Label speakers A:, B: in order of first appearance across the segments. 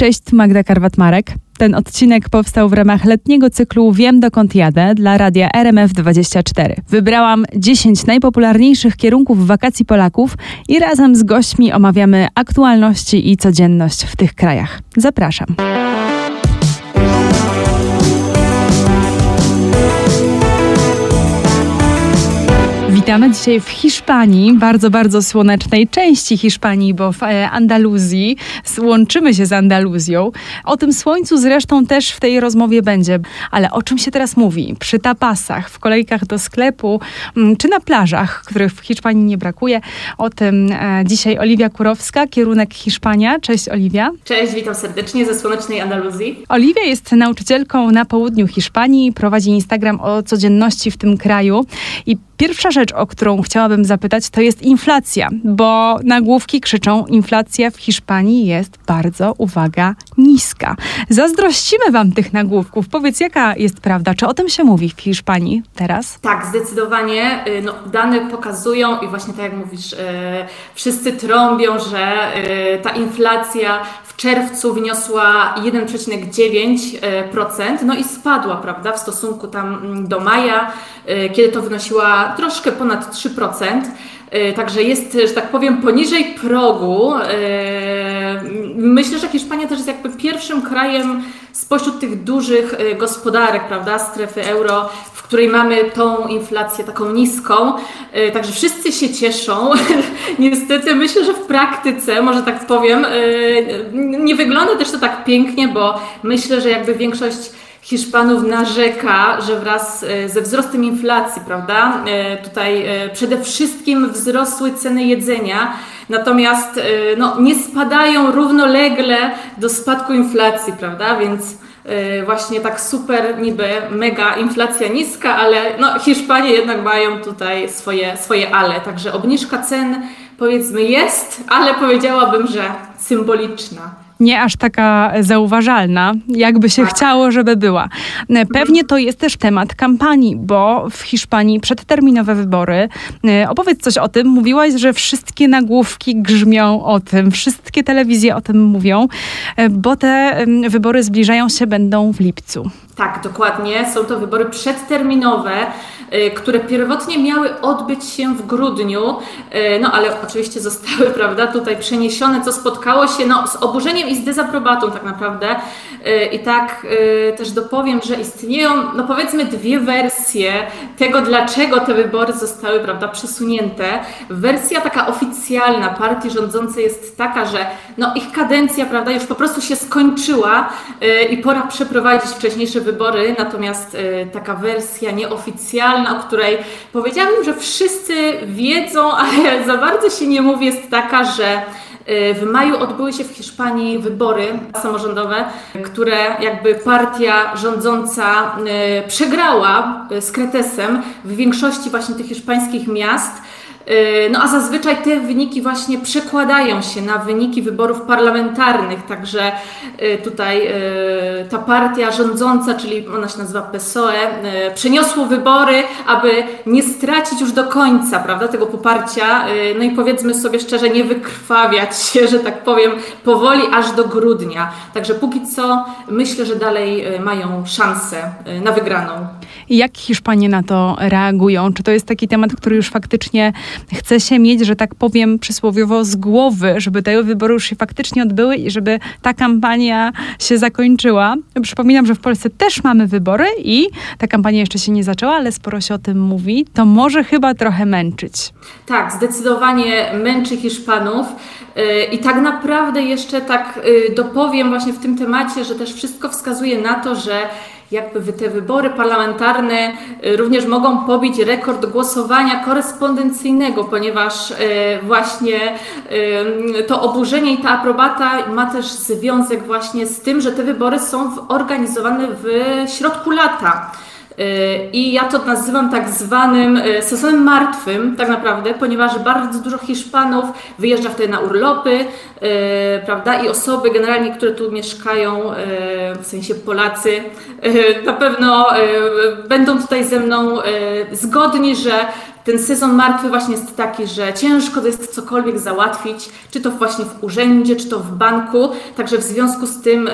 A: Cześć, Magda Karwat-Marek. Ten odcinek powstał w ramach letniego cyklu Wiem dokąd jadę dla radia RMF24. Wybrałam 10 najpopularniejszych kierunków wakacji Polaków i razem z gośćmi omawiamy aktualności i codzienność w tych krajach. Zapraszam. Witamy dzisiaj w Hiszpanii, bardzo, bardzo słonecznej części Hiszpanii, bo w e, Andaluzji. Łączymy się z Andaluzją. O tym słońcu zresztą też w tej rozmowie będzie. Ale o czym się teraz mówi? Przy tapasach, w kolejkach do sklepu, mm, czy na plażach, których w Hiszpanii nie brakuje. O tym e, dzisiaj Oliwia Kurowska, kierunek Hiszpania. Cześć Oliwia.
B: Cześć, witam serdecznie ze słonecznej Andaluzji.
A: Oliwia jest nauczycielką na południu Hiszpanii, prowadzi Instagram o codzienności w tym kraju i Pierwsza rzecz, o którą chciałabym zapytać, to jest inflacja, bo nagłówki krzyczą: inflacja w Hiszpanii jest bardzo, uwaga, niska. Zazdrościmy wam tych nagłówków. Powiedz, jaka jest prawda? Czy o tym się mówi w Hiszpanii teraz?
B: Tak, zdecydowanie. Y, no, dane pokazują i właśnie tak jak mówisz, yy, wszyscy trąbią, że yy, ta inflacja czerwcu wyniosła 1,9%, no i spadła, prawda, w stosunku tam mm, do maja, yy, kiedy to wynosiła troszkę ponad 3%. E, także jest, że tak powiem, poniżej progu. E, myślę, że Hiszpania też jest jakby pierwszym krajem spośród tych dużych e, gospodarek, prawda, strefy euro, której mamy tą inflację taką niską. Także wszyscy się cieszą. Niestety myślę, że w praktyce, może tak powiem, nie wygląda też to tak pięknie, bo myślę, że jakby większość Hiszpanów narzeka, że wraz e, ze wzrostem inflacji, prawda, tutaj przede wszystkim wzrosły ceny jedzenia, natomiast no, nie spadają równolegle do spadku inflacji, prawda, więc właśnie tak super, niby mega inflacja niska, ale no, Hiszpanie jednak mają tutaj swoje, swoje ale, także obniżka cen powiedzmy jest, ale powiedziałabym, że symboliczna
A: nie aż taka zauważalna, jakby się chciało, żeby była. Pewnie to jest też temat kampanii, bo w Hiszpanii przedterminowe wybory. E, opowiedz coś o tym. Mówiłaś, że wszystkie nagłówki grzmią o tym, wszystkie telewizje o tym mówią, e, bo te wybory zbliżają się, będą w lipcu.
B: Tak, dokładnie. Są to wybory przedterminowe. Y, które pierwotnie miały odbyć się w grudniu, y, no ale oczywiście zostały, prawda, tutaj przeniesione, co spotkało się no, z oburzeniem i z dezaprobatą tak naprawdę. Y, I tak też dopowiem, że istnieją, no powiedzmy, dwie wersje tego, dlaczego te wybory zostały, prawda, przesunięte. Wersja taka oficjalna partii rządzącej jest taka, że no, ich kadencja, prawda, już po prostu się skończyła i pora przeprowadzić wcześniejsze wybory, natomiast taka wersja nieoficjalna, o której powiedziałabym, że wszyscy wiedzą, ale za bardzo się nie mówi, jest taka, że y, w maju odbyły się w Hiszpanii wybory samorządowe, które jakby partia rządząca y, przegrała y, z Kretesem w większości właśnie tych hiszpańskich miast. E, no a zazwyczaj te wyniki właśnie przekładają się na wyniki wyborów parlamentarnych, także e, tutaj e, ta partia rządząca, czyli ona się nazywa PSOE, przeniosło wybory, aby nie stracić już do końca prawda, tego poparcia, no i powiedzmy sobie szczerze, nie wykrwawiać się, że tak powiem, powoli aż do grudnia. Także póki co myślę, że dalej mają szansę na wygraną.
A: Jak Hiszpanie na to reagują? Czy to jest taki temat, który już faktycznie chce się mieć, że tak powiem przysłowiowo z głowy, żeby te wybory już się faktycznie odbyły i żeby ta kampania się zakończyła? Przypominam, że w Polsce też mamy wybory i ta kampania jeszcze się nie zaczęła, ale sporo się o tym mówi. To może chyba trochę męczyć.
B: Tak, zdecydowanie męczy Hiszpanów. I tak naprawdę jeszcze tak y, dopowiem właśnie w tym temacie, że też wszystko wskazuje na to, że jakby te wybory parlamentarne y, również mogą pobić rekord głosowania korespondencyjnego, ponieważ y, właśnie to oburzenie i ta aprobata ma też związek właśnie z tym, że te wybory są organizowane w środku lata. I ja to nazywam tak zwanym e, sezonem martwym, tak naprawdę, ponieważ bardzo dużo Hiszpanów wyjeżdża wtedy na urlopy, e, prawda? I osoby generalnie, które tu mieszkają, w sensie Polacy, na pewno będą tutaj ze mną zgodni, że ten sezon martwy właśnie jest taki, że ciężko jest cokolwiek załatwić, czy to właśnie w urzędzie, czy to w banku. Także w związku z tym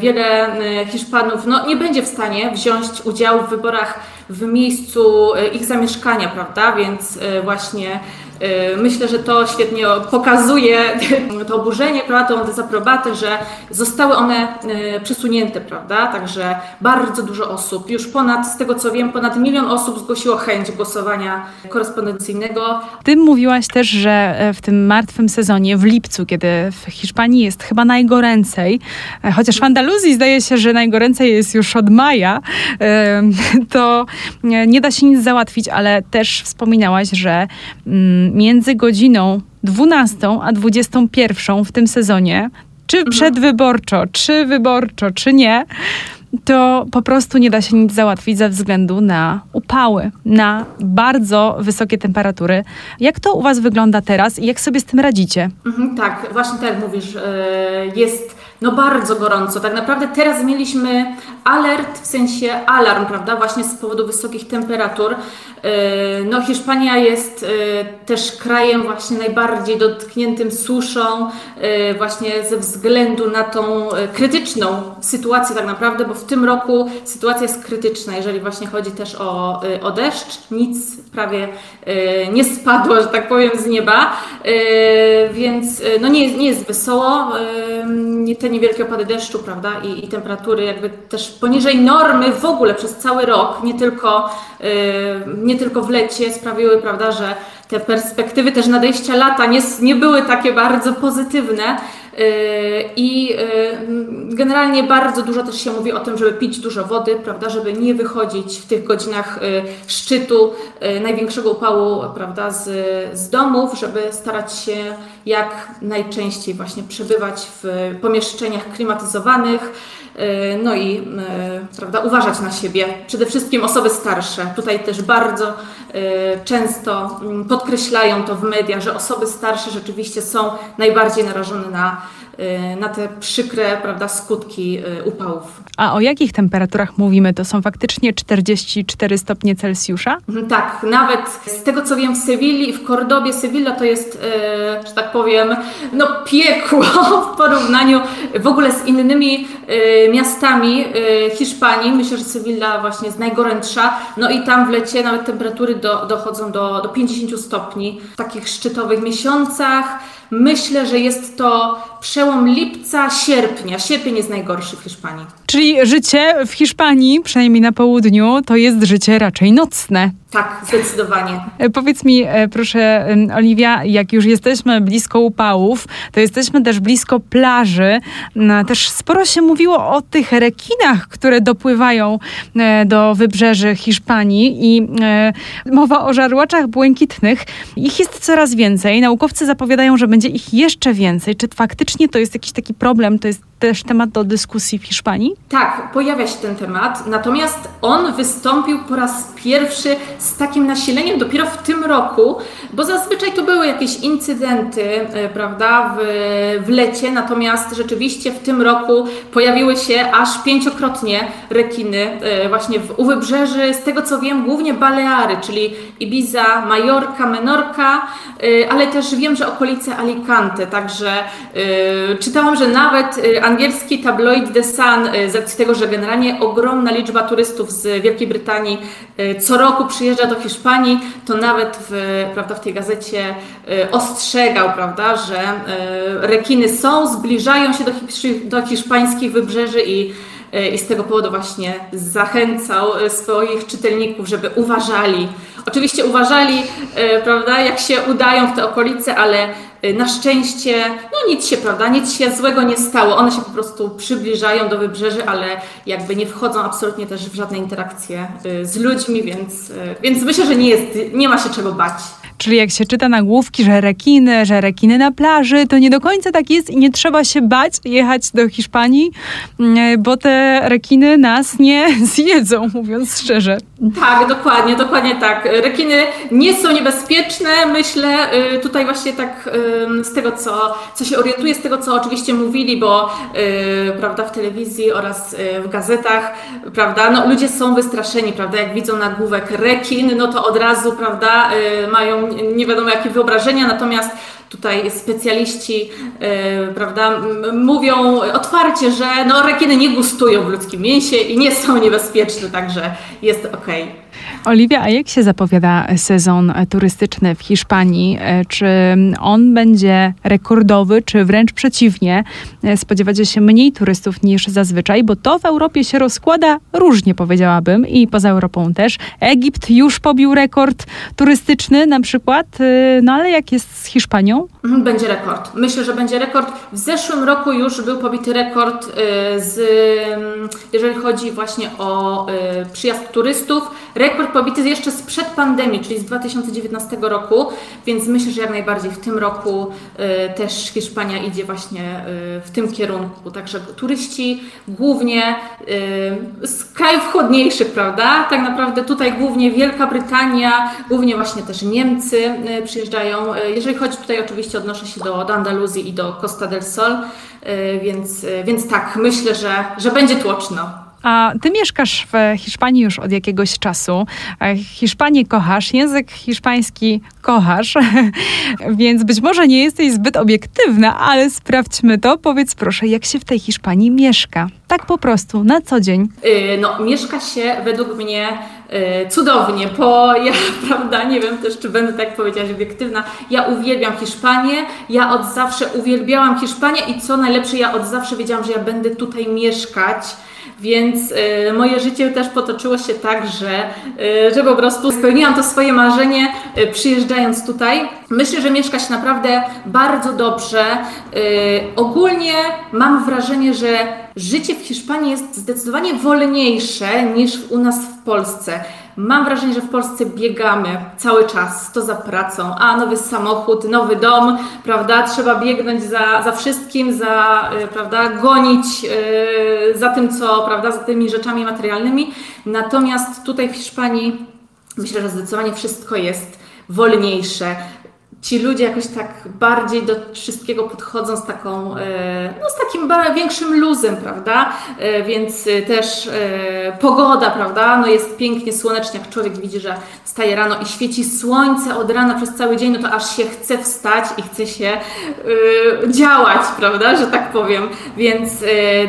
B: wiele Hiszpanów no, nie będzie w stanie wziąć udziału w wyborach w miejscu ich zamieszkania, prawda? Więc właśnie myślę, że to świetnie pokazuje to oburzenie, prawda, tą dezaprobatę, że zostały one y, przesunięte, prawda? Także bardzo dużo osób, już ponad, z tego co wiem, ponad milion osób zgłosiło chęć głosowania korespondencyjnego.
A: Ty mówiłaś też, że e, w tym martwym sezonie, w lipcu, kiedy w Hiszpanii jest chyba najgoręcej, e, chociaż w Andaluzji zdaje się, że najgoręcej jest już od maja, e, to nie da się nic załatwić, ale też wspominałaś, że mm, między godziną 12 a 21 w tym sezonie, czy mhm. przedwyborczo, czy wyborczo, czy nie, to po prostu nie da się nic załatwić ze względu na upały, na bardzo wysokie temperatury. Jak to u Was wygląda teraz i jak sobie z tym radzicie?
B: Mhm, tak, właśnie tak jak mówisz, e, jest no bardzo gorąco. Tak naprawdę teraz mieliśmy alert, w sensie alarm, prawda, właśnie z powodu wysokich temperatur. E, no Hiszpania jest e, też krajem właśnie najbardziej dotkniętym suszą, e, właśnie ze względu na tą krytyczną sytuację tak naprawdę, bo w tym roku sytuacja jest krytyczna, jeżeli właśnie chodzi też o, o deszcz. Nic prawie nie spadło, że tak powiem, z nieba, więc no nie, nie jest wesoło. Te niewielkie opady deszczu, prawda, i, i temperatury jakby też poniżej normy w ogóle przez cały rok, nie tylko, nie tylko w lecie sprawiły, prawda, że te perspektywy też nadejścia lata nie, nie były takie bardzo pozytywne. Y, I y, generalnie bardzo dużo też się mówi o tym, żeby pić dużo wody, prawda, żeby nie wychodzić w tych godzinach y, szczytu największego upału, prawda, z, z domów, żeby starać się jak najczęściej właśnie przebywać w pomieszczeniach klimatyzowanych, no i e, prawda, uważać na siebie. Przede wszystkim osoby starsze. Tutaj też bardzo e, często mm, podkreślają to w mediach, że osoby starsze rzeczywiście są najbardziej narażone na na te przykre prawda, skutki upałów.
A: A o jakich temperaturach mówimy? To są faktycznie 44 stopnie Celsjusza?
B: Mhm, tak, nawet z tego co wiem w Sewilli, w Kordobie, Sewilla to jest, że tak powiem, no piekło w porównaniu w ogóle z innymi miastami Hiszpanii. Myślę, że Sewilla właśnie jest najgorętsza. No i tam w lecie nawet temperatury do, dochodzą do, do 50 stopni w takich szczytowych miesiącach. Myślę, że jest to przełom lipca, sierpnia. Sierpień jest najgorszy w Hiszpanii.
A: Czyli życie w Hiszpanii, przynajmniej na południu, to jest życie raczej nocne.
B: Tak, zdecydowanie.
A: E, powiedz mi, e, proszę, Oliwia, jak już jesteśmy blisko upałów, to jesteśmy też blisko plaży. Też sporo się mówiło o tych rekinach, które dopływają e, do wybrzeży Hiszpanii i mowa o żarłoczach błękitnych. Ich jest coraz więcej. Naukowcy zapowiadają, że będzie ich jeszcze więcej. Czy faktycznie to jest jakiś taki problem? To jest też temat do dyskusji w Hiszpanii?
B: Tak, pojawia się ten temat, natomiast on wystąpił po raz pierwszy z takim nasileniem dopiero w tym roku, bo zazwyczaj to były jakieś incydenty, e, prawda, w, w lecie, natomiast rzeczywiście w tym roku pojawiły się aż pięciokrotnie rekiny e, właśnie w, u wybrzeży, z tego co wiem, głównie Baleary, czyli Ibiza, Majorka, Menorka, e, ale też wiem, że okolice Alicante, także czytałam, że nawet angielski tabloid The Sun, z racji tego, że generalnie ogromna liczba turystów z Wielkiej Brytanii co roku przyjeżdża do Hiszpanii, to nawet w, prawda, w tej gazecie ostrzegał, prawda, że rekiny są, zbliżają się do, do hiszpańskich wybrzeży i i z tego powodu właśnie zachęcał swoich czytelników, żeby uważali. Oczywiście uważali, prawda, jak się udają w te okolice, ale Y, na szczęście, no nic się, prawda, nic się złego nie stało. One się po prostu przybliżają do wybrzeży, ale jakby nie wchodzą absolutnie też w żadne interakcje y, z ludźmi, więc, y, więc myślę, że nie, jest, nie ma się czego bać.
A: Czyli jak się czyta nagłówki, że rekiny, że rekiny na plaży, to nie do końca tak jest i nie trzeba się bać jechać do Hiszpanii, mm, bo te rekiny nas nie zjedzą, mówiąc szczerze.
B: Tak, dokładnie, dokładnie tak. Rekiny nie są niebezpieczne, myślę, y, tutaj właśnie tak z tego, co, co się orientuję, z tego, co oczywiście mówili, bo y, prawda, w telewizji oraz y, w gazetach, prawda, no, ludzie są wystraszeni, prawda, jak widzą nagłówek rekin, no to od razu, prawda, mają nie wiadomo jakie wyobrażenia, natomiast tutaj specjaliści prawda, mówią otwarcie, że no, rekiny nie gustują w ludzkim mięsie i nie są niebezpieczne, także jest ok.
A: Oliwia, a jak się zapowiada sezon turystyczny w Hiszpanii? E, czy on będzie rekordowy, czy wręcz przeciwnie? E, spodziewacie się mniej turystów niż zazwyczaj, bo to w Europie się rozkłada różnie, powiedziałabym, i poza Europą też. Egipt już pobił rekord turystyczny na przykład, e, no ale jak jest z Hiszpanią?
B: Mhm, będzie rekord. Myślę, że będzie rekord. W zeszłym roku już był pobity rekord, z, jeżeli chodzi właśnie o przyjazd turystów. Rekord pobity jeszcze sprzed pandemii, czyli z 2019 roku, więc myślę, że jak najbardziej w tym roku y, też Hiszpania idzie właśnie y, w tym kierunku. Także turyści głównie y, z krajów chłodniejszych, prawda? Tak naprawdę tutaj głównie Wielka Brytania, głównie właśnie też Niemcy przyjeżdżają. Jeżeli chodzi tutaj oczywiście odnoszę się do, do Andaluzji i do Costa del Sol, więc, więc tak, myślę, że, że będzie tłoczno.
A: A ty mieszkasz w Hiszpanii już od jakiegoś czasu. Hiszpanię kochasz, język hiszpański kochasz, więc być może nie jesteś zbyt obiektywna, ale sprawdźmy to. Powiedz proszę, jak się w tej Hiszpanii mieszka? Tak po prostu, na co dzień.
B: No, mieszka się według mnie cudownie, bo ja, prawda, nie wiem też, czy będę tak powiedzieć obiektywna, ja uwielbiam Hiszpanię, ja od zawsze uwielbiałam Hiszpanię i co najlepsze, ja od zawsze wiedziałam, że ja będę tutaj mieszkać. Więc y, moje życie też potoczyło się tak, że, y, że po prostu spełniłam to swoje marzenie y, przyjeżdżając tutaj. Myślę, że mieszka się naprawdę bardzo dobrze. Ogólnie mam wrażenie, że życie w Hiszpanii jest zdecydowanie wolniejsze niż u nas w Polsce. Mam wrażenie, że w Polsce biegamy cały czas, to za pracą, a nowy samochód, nowy dom, prawda? Trzeba biegnąć za, za wszystkim, za, y, prawda, gonić yy, za tym, co, prawda, za tymi rzeczami materialnymi. Natomiast tutaj w Hiszpanii myślę, że zdecydowanie wszystko jest wolniejsze ci ludzie jakoś tak bardziej do wszystkiego podchodzą z taką, e, no z takim większym luzem, prawda? E, więc e, też pogoda, prawda? No jest pięknie słonecznie, jak człowiek widzi, że wstaje rano i świeci słońce od rana przez cały dzień, no to aż się chce wstać i chce się działać, prawda? Że tak powiem. Więc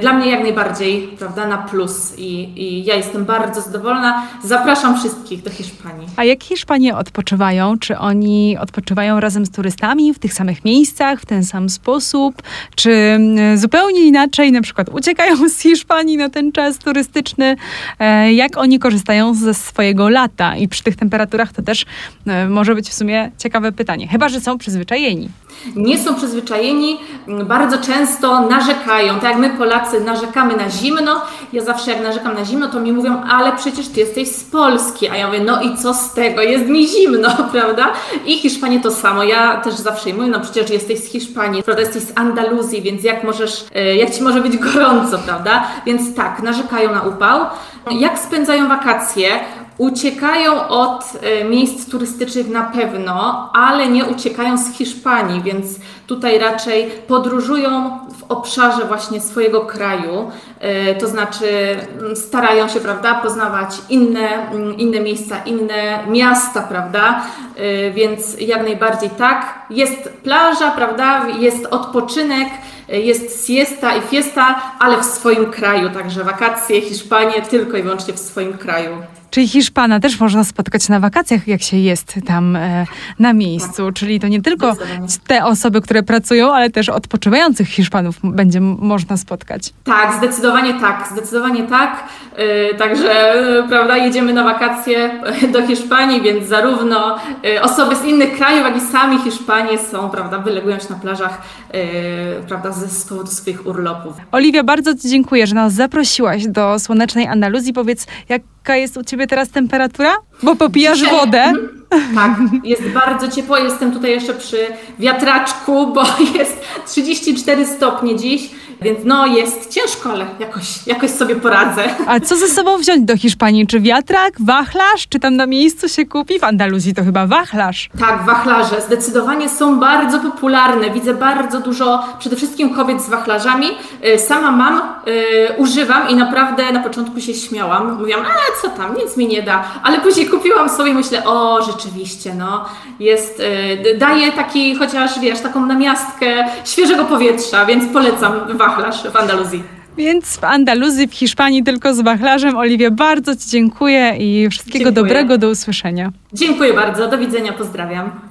B: dla mnie jak najbardziej, prawda, na plus i, i ja jestem bardzo zadowolona. Zapraszam wszystkich do Hiszpanii.
A: A jak Hiszpanie odpoczywają? Czy oni odpoczywają razem z turystami w tych samych miejscach, w ten sam sposób, czy mm, zupełnie inaczej, na przykład uciekają z Hiszpanii na ten czas turystyczny, e, jak oni korzystają ze swojego lata i przy tych temperaturach to też e, może być w sumie ciekawe pytanie, chyba że są przyzwyczajeni
B: nie są przyzwyczajeni, bardzo często narzekają. Tak jak my Polacy narzekamy na zimno, ja zawsze jak narzekam na zimno, to mi mówią, ale przecież ty jesteś z Polski. A ja mówię, no i co z tego, jest mi zimno, prawda? I Hiszpanie to samo. Ja też zawsze mówię, no przecież jesteś z Hiszpanii, prawda? Jesteś z Andaluzji, więc jak możesz, e, jak ci może być gorąco, prawda? Więc tak, narzekają na upał. Jak spędzają wakacje? Uciekają od e, miejsc turystycznych na pewno, ale nie uciekają z Hiszpanii, więc tutaj raczej podróżują w obszarze właśnie swojego kraju, e, to znaczy mm, starają się, prawda, poznawać inne, mm, inne miejsca, inne miasta, prawda, e, więc jak najbardziej tak. Jest plaża, prawda, jest odpoczynek, jest siesta i fiesta, ale w swoim kraju, także wakacje, Hiszpanie tylko i wyłącznie w swoim kraju.
A: Czyli Hiszpana też można spotkać na wakacjach, jak się jest tam e, na miejscu. Tak. Czyli to nie tylko te osoby, które pracują, ale też odpoczywających Hiszpanów będzie można spotkać.
B: Tak, zdecydowanie tak, zdecydowanie tak. E, także, e, prawda, jedziemy na wakacje do Hiszpanii, więc zarówno e, osoby z innych krajów, jak i sami Hiszpanie są, prawda, wylegują się na plażach, e, prawda, z powodu swoich urlopów.
A: Oliwia, bardzo Ci dziękuję, że nas zaprosiłaś do słonecznej Andaluzji. Powiedz, jak jaka jest u ciebie teraz temperatura? Bo popijasz Dzisiaj, wodę.
B: Tak, jest bardzo ciepło. Jestem tutaj jeszcze przy wiatraczku, bo jest 34 stopnie dziś Więc no jest ciężko, ale jakoś, jakoś sobie poradzę.
A: A co ze sobą wziąć do Hiszpanii? Czy wiatrak, wachlarz, czy tam na miejscu się kupi? W Andaluzji to chyba wachlarz.
B: Tak, wachlarze zdecydowanie są bardzo popularne. Widzę bardzo dużo, przede wszystkim kobiet z wachlarzami. Y, sama mam, y, używam i naprawdę na początku się śmiałam. Mówiłam, a co tam, nic mi nie da. Ale później kupiłam sobie i myślę, o rzeczywiście, no, jest, y, daje taki chociaż, wiesz, taką namiastkę świeżego powietrza, więc polecam wachlarz w Andaluzji.
A: Więc w Andaluzji, w Hiszpanii tylko z wachlarzem. Oliwie, bardzo Ci dziękuję i wszystkiego
B: Dziękuję.
A: dobrego, do usłyszenia.
B: Dziękuję bardzo, do widzenia, pozdrawiam.